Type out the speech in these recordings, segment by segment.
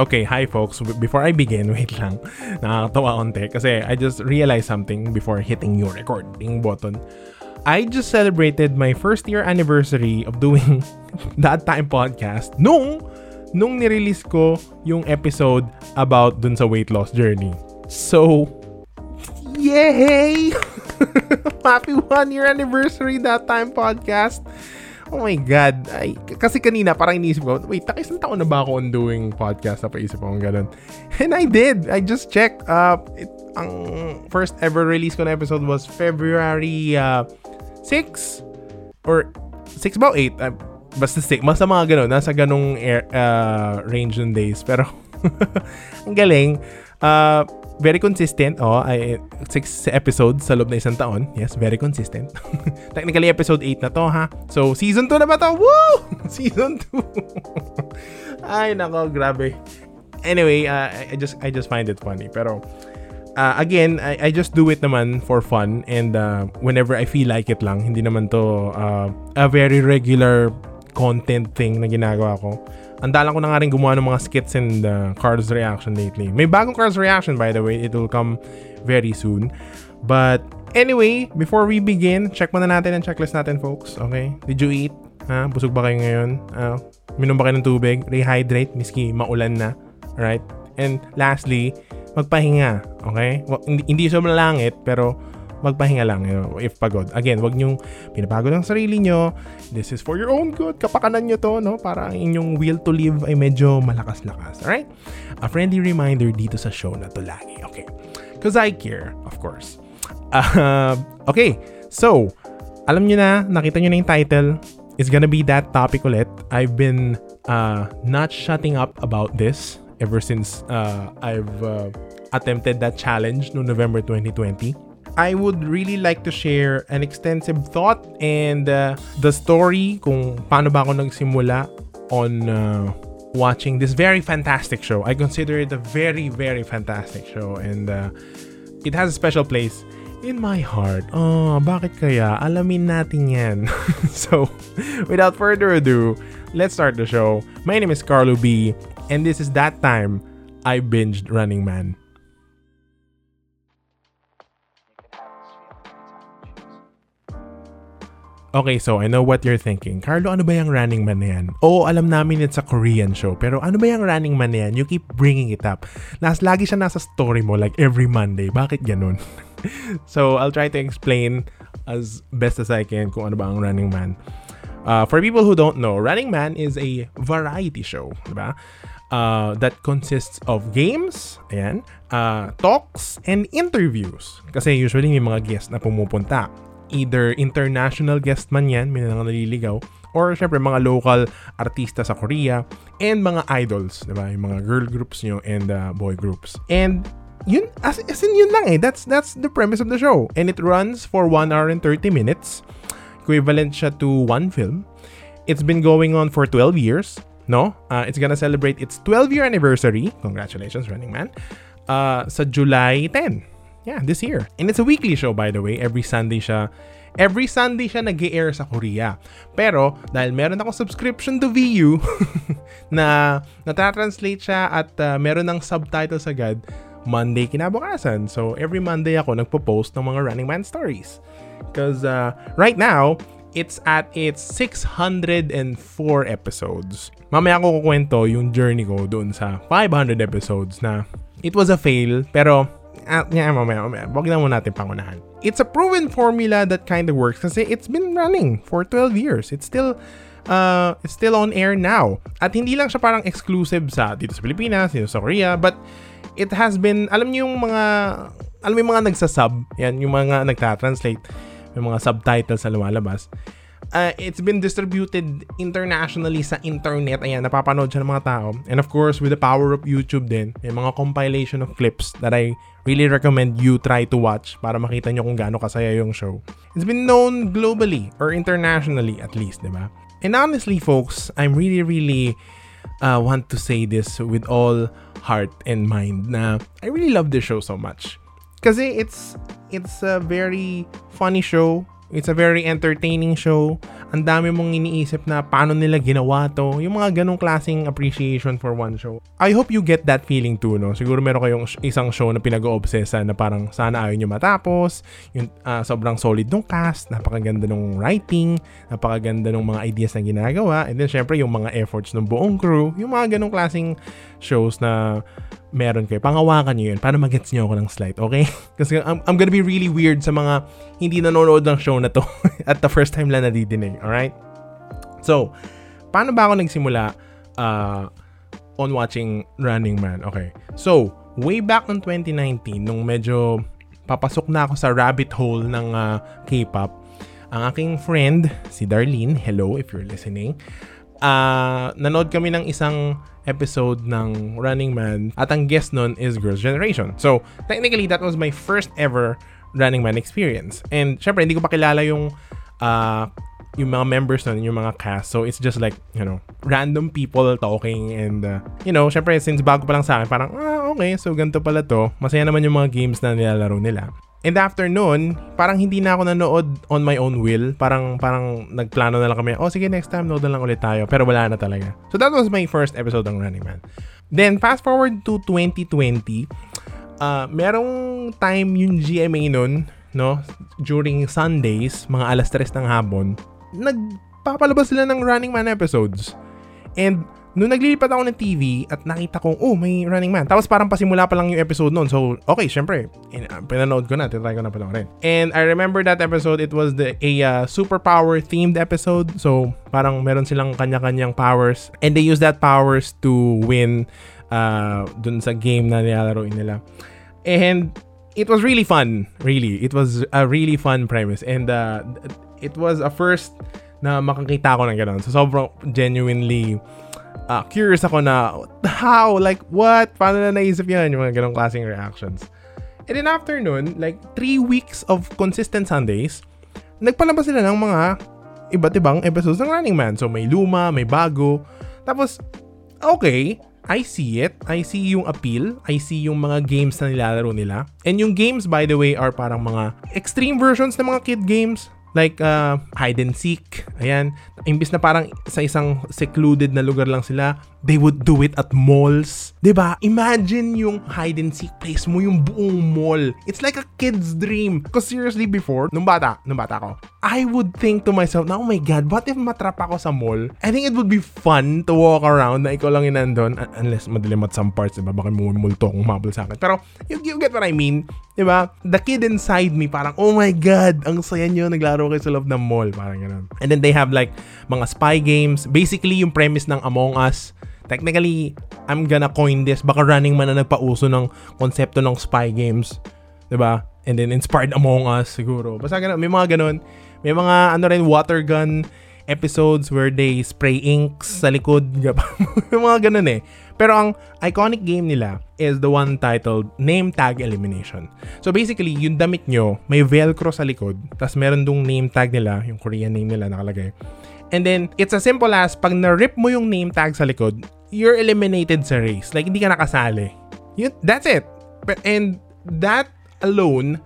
Okay, hi folks. Before I begin, wait lang. Nakakatawa konti kasi I just realized something before hitting your recording button. I just celebrated my first year anniversary of doing That Time Podcast nung nung nirelease ko yung episode about dun sa weight loss journey. So, yay! Happy one year anniversary That Time Podcast! Oh my God. Ay, kasi kanina parang iniisip ko, wait, takis taon na ba ako on doing podcast? Napaisip ko ganun. And I did. I just checked. Uh, it, ang first ever release ko na episode was February uh, 6 or 6 ba 8? Uh, basta 6. Basta mga ganun. Nasa ganung air, uh, range ng days. Pero ang galing. Uh, very consistent. Oh, ay, six episodes sa loob na isang taon. Yes, very consistent. Technically, episode 8 na to, ha? So, season 2 na ba to? Woo! season 2. ay, nako, grabe. Anyway, uh, I just I just find it funny. Pero, uh, again, I, I just do it naman for fun and uh, whenever I feel like it lang. Hindi naman to uh, a very regular content thing na ginagawa ko. Andalan ko na nga rin gumawa ng mga skits and uh, Cars reaction lately. May bagong Cars reaction by the way. It will come very soon. But anyway, before we begin, check muna natin ang checklist natin folks. Okay? Did you eat? Ha? Busog ba kayo ngayon? Uh, minom ba kayo ng tubig? Rehydrate, miski maulan na. Alright? And lastly, magpahinga. Okay? Well, hindi, hindi sa malangit, pero magpahinga lang you know, if pagod. Again, wag niyong pinapagod ang sarili niyo. This is for your own good. Kapakanan niyo to, no? Para ang inyong will to live ay medyo malakas-lakas. Alright? A friendly reminder dito sa show na to lagi. Okay. Because I care, of course. Uh, okay. So, alam niyo na, nakita niyo na yung title. It's gonna be that topic ulit. I've been uh, not shutting up about this ever since uh, I've uh, attempted that challenge no November 2020. I would really like to share an extensive thought and uh, the story kung paano ba ako nagsimula on uh, watching this very fantastic show. I consider it a very, very fantastic show and uh, it has a special place in my heart. Oh, bakit kaya? Alamin natin yan. so, without further ado, let's start the show. My name is Carlo B and this is that time I binged Running Man. Okay, so I know what you're thinking. Carlo, ano ba yung Running Man na yan? Oo, alam namin it's a Korean show. Pero ano ba yung Running Man na yan? You keep bringing it up. Nas, lagi siya nasa story mo like every Monday. Bakit ganun? so, I'll try to explain as best as I can kung ano ba ang Running Man. Uh, for people who don't know, Running Man is a variety show, diba? Uh, that consists of games, ayan, uh, talks, and interviews. Kasi usually may mga guests na pumupunta either international guest man yan, may nang naliligaw, or syempre mga local artista sa Korea, and mga idols, di ba? Yung mga girl groups nyo and uh, boy groups. And yun, as, as in yun lang eh. That's, that's the premise of the show. And it runs for 1 hour and 30 minutes. Equivalent siya to one film. It's been going on for 12 years. No? Uh, it's gonna celebrate its 12 year anniversary. Congratulations, Running Man. Uh, sa July 10. Yeah, this year. And it's a weekly show by the way. Every Sunday siya. Every Sunday siya nag air sa Korea. Pero, dahil meron ako subscription to VU na natatranslate siya at uh, meron ng subtitles agad, Monday kinabukasan. So, every Monday ako nagpo-post ng mga Running Man stories. Because uh, right now, it's at its 604 episodes. Mamaya ako kukwento yung journey ko doon sa 500 episodes na it was a fail, pero uh, yeah, mamaya, mamaya. Wag na muna natin pangunahan. It's a proven formula that kind of works kasi it's been running for 12 years. It's still uh, it's still on air now. At hindi lang siya parang exclusive sa dito sa Pilipinas, dito sa Korea, but it has been, alam niyo yung mga, alam mo yung mga nagsasub, yan, yung mga nagta-translate, yung mga subtitles sa lumalabas uh, it's been distributed internationally sa internet. Ayan, napapanood siya ng mga tao. And of course, with the power of YouTube din, may mga compilation of clips that I really recommend you try to watch para makita nyo kung gaano kasaya yung show. It's been known globally or internationally at least, di ba? And honestly, folks, I'm really, really uh, want to say this with all heart and mind na I really love this show so much. Kasi it's it's a very funny show It's a very entertaining show. Ang dami mong iniisip na paano nila ginawa to. Yung mga ganong klaseng appreciation for one show. I hope you get that feeling too, no? Siguro meron kayong isang show na pinag-oobsesa na parang sana ayaw nyo matapos. Yung uh, sobrang solid nung cast, napakaganda nung writing, napakaganda nung mga ideas na ginagawa. And then syempre yung mga efforts ng buong crew. Yung mga ganong klaseng shows na meron kayo. Pangawakan nyo yun para magets nyo ako ng slight, okay? Kasi I'm, I'm gonna be really weird sa mga hindi nanonood ng show na to at the first time lang nadidinig, alright? So, paano ba ako nagsimula uh, on watching Running Man? Okay. So, way back in 2019, nung medyo papasok na ako sa rabbit hole ng uh, K-pop, ang aking friend, si Darlene, hello if you're listening, uh, nanood kami ng isang episode ng Running Man at ang guest nun is Girls' Generation. So, technically, that was my first ever Running Man experience. And syempre, hindi ko pa kilala yung uh, yung mga members nun, yung mga cast. So, it's just like, you know, random people talking and, uh, you know, syempre, since bago pa lang sa akin, parang, ah, okay, so ganito pala to. Masaya naman yung mga games na nilalaro nila. And after noon, parang hindi na ako nanood on my own will. Parang parang nagplano na lang kami, oh sige next time nood na lang ulit tayo. Pero wala na talaga. So that was my first episode ng Running Man. Then fast forward to 2020, uh, merong time yung GMA noon, no? During Sundays, mga alas 3 ng hapon, nagpapalabas sila ng Running Man episodes. And Nung naglilipat ako ng TV at nakita kong, oh, may Running Man. Tapos parang pasimula pa lang yung episode noon. So, okay, syempre, in, uh, pinanood ko na, tinry ko na panoorin. And I remember that episode, it was the a uh, superpower themed episode. So, parang meron silang kanya-kanyang powers. And they use that powers to win uh, dun sa game na nilalaroin nila. And it was really fun, really. It was a really fun premise. And uh, it was a first na makakita ko ng ganun. So, sobrang genuinely uh, curious ako na, how? Like, what? Paano na naisip yan? Yung mga ganong klaseng reactions. And then after nun, like, three weeks of consistent Sundays, nagpalabas sila ng mga iba't ibang episodes ng Running Man. So, may luma, may bago. Tapos, okay, I see it. I see yung appeal. I see yung mga games na nilalaro nila. And yung games, by the way, are parang mga extreme versions ng mga kid games. Like, uh, hide and seek. Ayan. Imbis na parang sa isang secluded na lugar lang sila, they would do it at malls. ba? Diba? Imagine yung hide and seek place mo, yung buong mall. It's like a kid's dream. Because seriously, before, nung bata, nung bata ko, I would think to myself, na, oh my God, what if matrap ako sa mall? I think it would be fun to walk around na ikaw lang yun nandun. Unless madilim at some parts, diba? Baka multo kung mabal sa akin. Pero, you, you get what I mean? Diba? The kid inside me, parang, oh my God, ang saya nyo, naglaro kayo sa loob ng mall. Parang ganun. And then they have like, mga spy games. Basically, yung premise ng Among Us. Technically, I'm gonna coin this. Baka running man na nagpauso ng konsepto ng spy games. ba? And then inspired Among Us siguro. Basta ganun, may mga ganun. May mga ano rin water gun episodes where they spray inks sa likod. may mga ganun eh. Pero ang iconic game nila is the one titled Name Tag Elimination. So basically, yung damit nyo, may velcro sa likod, tapos meron dong name tag nila, yung Korean name nila nakalagay. And then, it's as simple as, pag na-rip mo yung name tag sa likod, you're eliminated sa race. Like, hindi ka nakasali. Yun, that's it. And that alone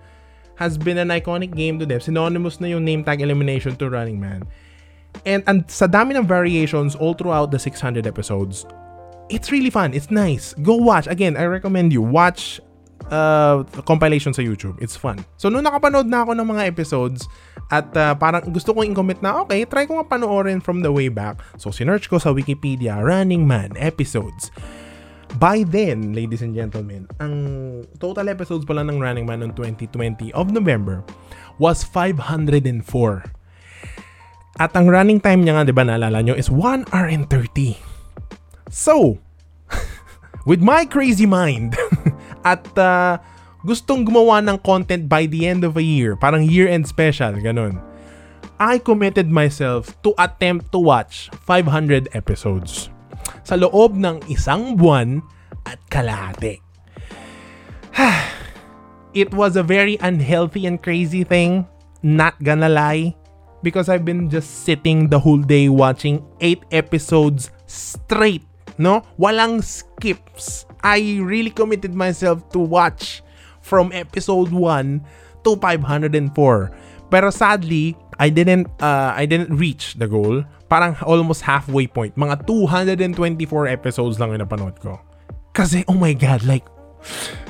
has been an iconic game to them. Synonymous na yung name tag elimination to Running Man. And, and sa dami ng variations all throughout the 600 episodes, it's really fun. It's nice. Go watch. Again, I recommend you watch uh, compilation sa YouTube. It's fun. So, nung nakapanood na ako ng mga episodes, at uh, parang gusto kong i-commit na, okay, try ko nga panoorin from the way back. So, sinerch ko sa Wikipedia, Running Man episodes. By then, ladies and gentlemen, ang total episodes pala ng Running Man noong 2020 of November was 504. At ang running time niya nga, di ba, naalala nyo, is 1 hour and 30. So, with my crazy mind, at uh, gustong gumawa ng content by the end of a year, parang year-end special, ganun. I committed myself to attempt to watch 500 episodes sa loob ng isang buwan at kalahati. It was a very unhealthy and crazy thing, not gonna lie, because I've been just sitting the whole day watching 8 episodes straight no? Walang skips. I really committed myself to watch from episode 1 to 504. Pero sadly, I didn't uh, I didn't reach the goal. Parang almost halfway point. Mga 224 episodes lang yung napanood ko. Kasi, oh my God, like,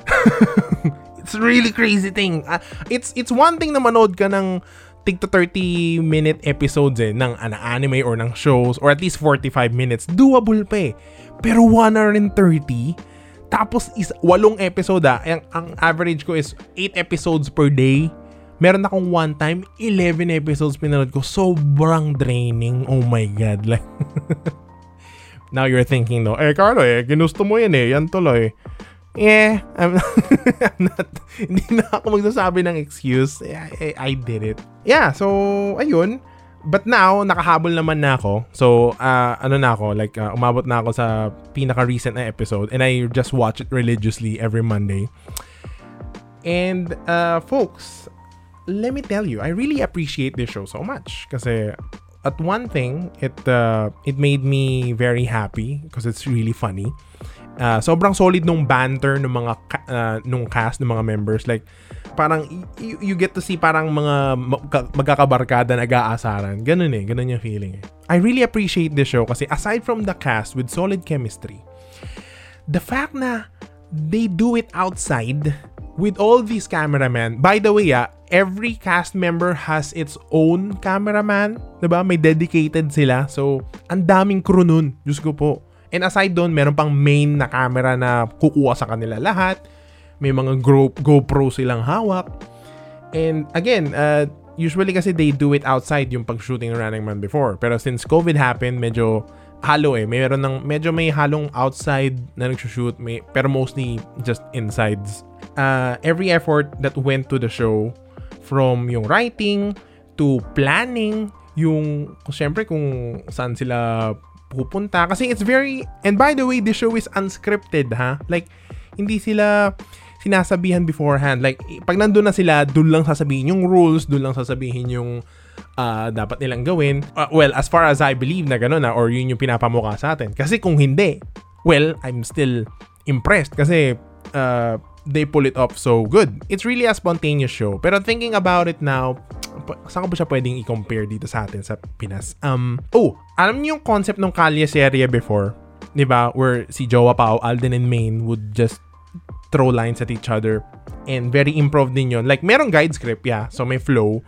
it's really crazy thing. Uh, it's it's one thing na manood ka ng tig to 30 minute episodes eh, ng uh, anime or ng shows or at least 45 minutes. Doable pa eh. Pero 1 hour and 30, tapos is walong episode ah. Ang, ang average ko is 8 episodes per day. Meron akong one time, 11 episodes pinanood ko. Sobrang draining. Oh my God. Like, now you're thinking no, eh Carlo eh, ginusto mo yan eh. Yan tuloy. Yeah, I'm, I'm not, hindi na ako magsasabi ng excuse. I, I did it. Yeah, so, ayun. But now, nakahabol naman na ako. So, uh, ano na ako, like, uh, umabot na ako sa pinaka-recent na episode and I just watch it religiously every Monday. And, uh, folks, let me tell you, I really appreciate this show so much. Kasi at one thing, it uh, it made me very happy because it's really funny. Uh, sobrang solid nung banter ng mga uh, nung cast ng mga members like parang you, you get to see parang mga magkakabarkada nag-aasaran. Ganun eh, ganun yung feeling eh. I really appreciate this show kasi aside from the cast with solid chemistry, the fact na they do it outside with all these cameramen. By the way, ah, every cast member has its own cameraman. 'Di ba? May dedicated sila. So, ang daming crew nun. Diyos ko po. And aside doon, meron pang main na camera na kukuha sa kanila lahat. May mga Go, GoPro silang hawak. And again, uh, usually kasi they do it outside yung pag-shooting ng Running Man before. Pero since COVID happened, medyo halo eh. Meron ng, medyo may halong outside na nag-shoot, may, pero mostly just insides uh, every effort that went to the show from yung writing to planning yung syempre kung saan sila pupunta kasi it's very and by the way the show is unscripted ha like hindi sila sinasabihan beforehand like pag nandoon na sila doon lang sasabihin yung rules doon lang sasabihin yung uh, dapat nilang gawin uh, well as far as I believe na gano'n na or yun yung pinapamukha sa atin kasi kung hindi well I'm still impressed kasi uh, they pull it off so good. It's really a spontaneous show. Pero thinking about it now, saan ko ba siya pwedeng i-compare dito sa atin sa Pinas? Um, oh, alam niyo yung concept ng Kalye serye before? Di ba? Where si Jowa Pao, Alden and Maine would just throw lines at each other. And very improv din yun. Like, merong guide script, yeah. So, may flow.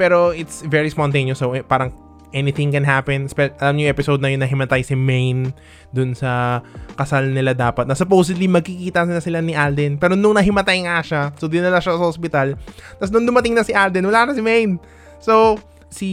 Pero it's very spontaneous. So, eh, parang anything can happen. Spe- alam niyo episode na yun na himatay si Maine dun sa kasal nila dapat. Na supposedly magkikita na sila ni Alden. Pero nung nahimatay nga siya, so dinala siya sa hospital. Tapos nung dumating na si Alden, wala na si Maine. So, si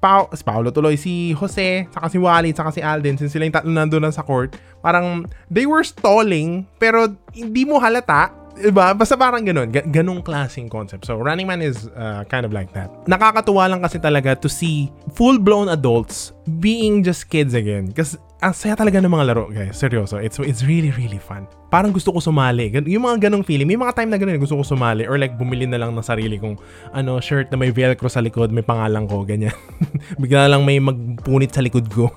pa- si Paolo tuloy, si Jose, saka si Wally, saka si Alden, since sila yung tatlo nandun sa court, parang they were stalling, pero hindi mo halata Diba? Basta parang ganun. Ga- ganung klaseng concept. So, Running Man is uh, kind of like that. Nakakatuwa lang kasi talaga to see full-blown adults being just kids again. Kasi ang saya talaga ng mga laro, guys. Seryoso. It's, it's really, really fun. Parang gusto ko sumali. Yung mga ganong feeling. May mga time na ganun, gusto ko sumali. Or like, bumili na lang ng sarili kong ano, shirt na may velcro sa likod, may pangalan ko, ganyan. Bigla lang may magpunit sa likod ko.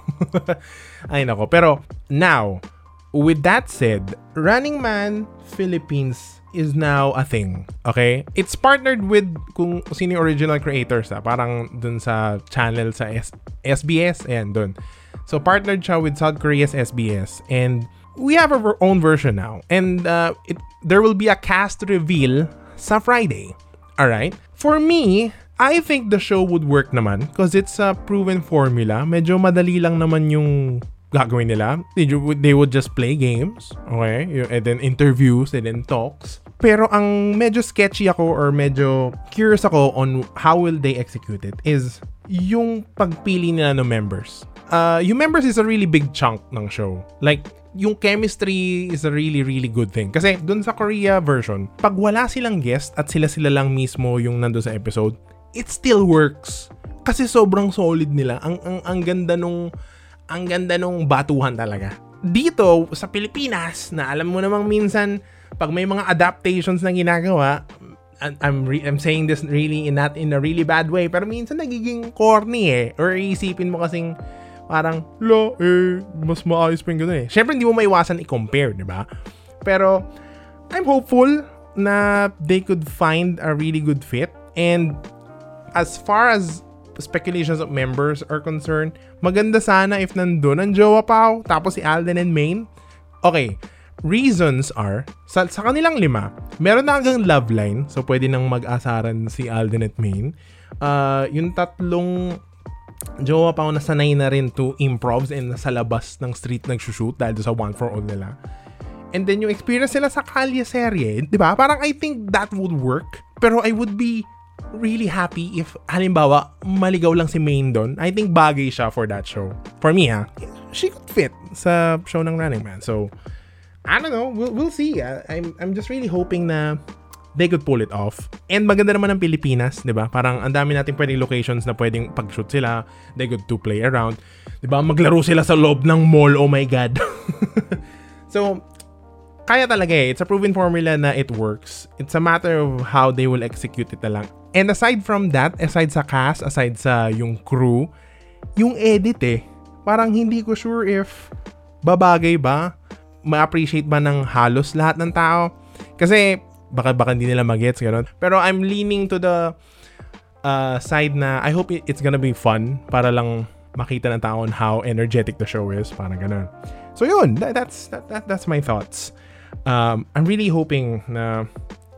Ay nako. Pero, now, with that said, Running Man Philippines is now a thing. Okay? It's partnered with kung sino original creators ah. Parang dun sa channel sa S- SBS. Ayan, dun. So, partnered siya with South Korea's SBS. And we have our own version now. And uh, it, there will be a cast reveal sa Friday. Alright? For me, I think the show would work naman because it's a proven formula. Medyo madali lang naman yung gagawin nila. They would just play games, okay? And then interviews, and then talks. Pero ang medyo sketchy ako or medyo curious ako on how will they execute it is yung pagpili nila ng members. Uh, yung members is a really big chunk ng show. Like, yung chemistry is a really, really good thing. Kasi dun sa Korea version, pag wala silang guest at sila-sila lang mismo yung nando sa episode, it still works. Kasi sobrang solid nila. Ang, ang, ang ganda nung ang ganda nung batuhan talaga. Dito, sa Pilipinas, na alam mo namang minsan, pag may mga adaptations na ginagawa, I'm re- I'm saying this really in not in a really bad way pero minsan nagiging corny eh. Or isipin mo kasing parang lo eh mas maayos pa yung ganun eh. Syempre hindi mo maiwasan i-compare di ba? Pero I'm hopeful na they could find a really good fit. And as far as speculations of members are concerned, maganda sana if nandun ang Jowa Pao, tapos si Alden and Maine. Okay, reasons are, sa, sa kanilang lima, meron na hanggang love line, so pwede nang mag-asaran si Alden at Maine. Uh, yung tatlong jowa pa ako nasanay na rin to improvs and sa labas ng street nagsushoot dahil sa one for all nila. And then yung experience nila sa Kalye serye, di ba? Parang I think that would work. Pero I would be really happy if, halimbawa, maligaw lang si Main doon. I think bagay siya for that show. For me, ha? She could fit sa show ng Running Man. So, I don't know. We'll, we'll see. I'm, I'm just really hoping na they could pull it off. And maganda naman ng Pilipinas, 'di ba? Parang ang dami nating pwedeng locations na pwedeng pag-shoot sila. They could to play around. 'Di ba? Maglaro sila sa loob ng mall. Oh my god. so, kaya talaga eh. It's a proven formula na it works. It's a matter of how they will execute it na lang. And aside from that, aside sa cast, aside sa yung crew, yung edit eh, parang hindi ko sure if babagay ba, ma-appreciate ba ng halos lahat ng tao. Kasi baka baka hindi nila magets gano'n. Pero I'm leaning to the uh, side na I hope it's gonna be fun para lang makita ng tao on how energetic the show is, parang ganun. So yun, that, that's that, that, that's my thoughts. Um, I'm really hoping na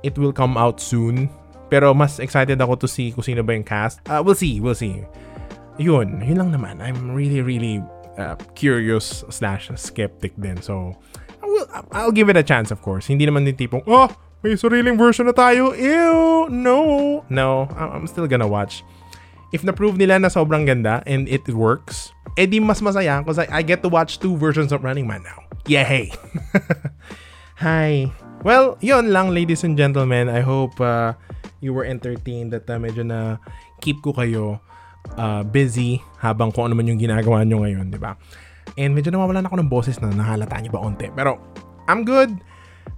it will come out soon. Pero mas excited ako to see kung sino ba yung cast. Uh, we'll see, we'll see. Yun, yun lang naman. I'm really, really uh, curious slash skeptic din. So, I will, I'll give it a chance, of course. Hindi naman din tipong, oh, may sariling version na tayo. Ew, no. No, I'm still gonna watch. If na-prove nila na sobrang ganda and it works, edi mas masaya because I, I get to watch two versions of Running Man now. Yay! Hi. Well, yon lang ladies and gentlemen. I hope uh, you were entertained at uh, medyo na keep ko kayo uh, busy habang kung ano man yung ginagawa nyo ngayon, di ba? And medyo nawawalan ako ng boses na nahalata nyo ba onte. Pero I'm good.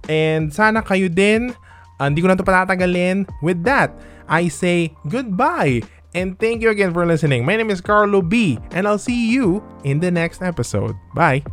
And sana kayo din. Uh, hindi ko na ito patatagalin. With that, I say goodbye. And thank you again for listening. My name is Carlo B. And I'll see you in the next episode. Bye.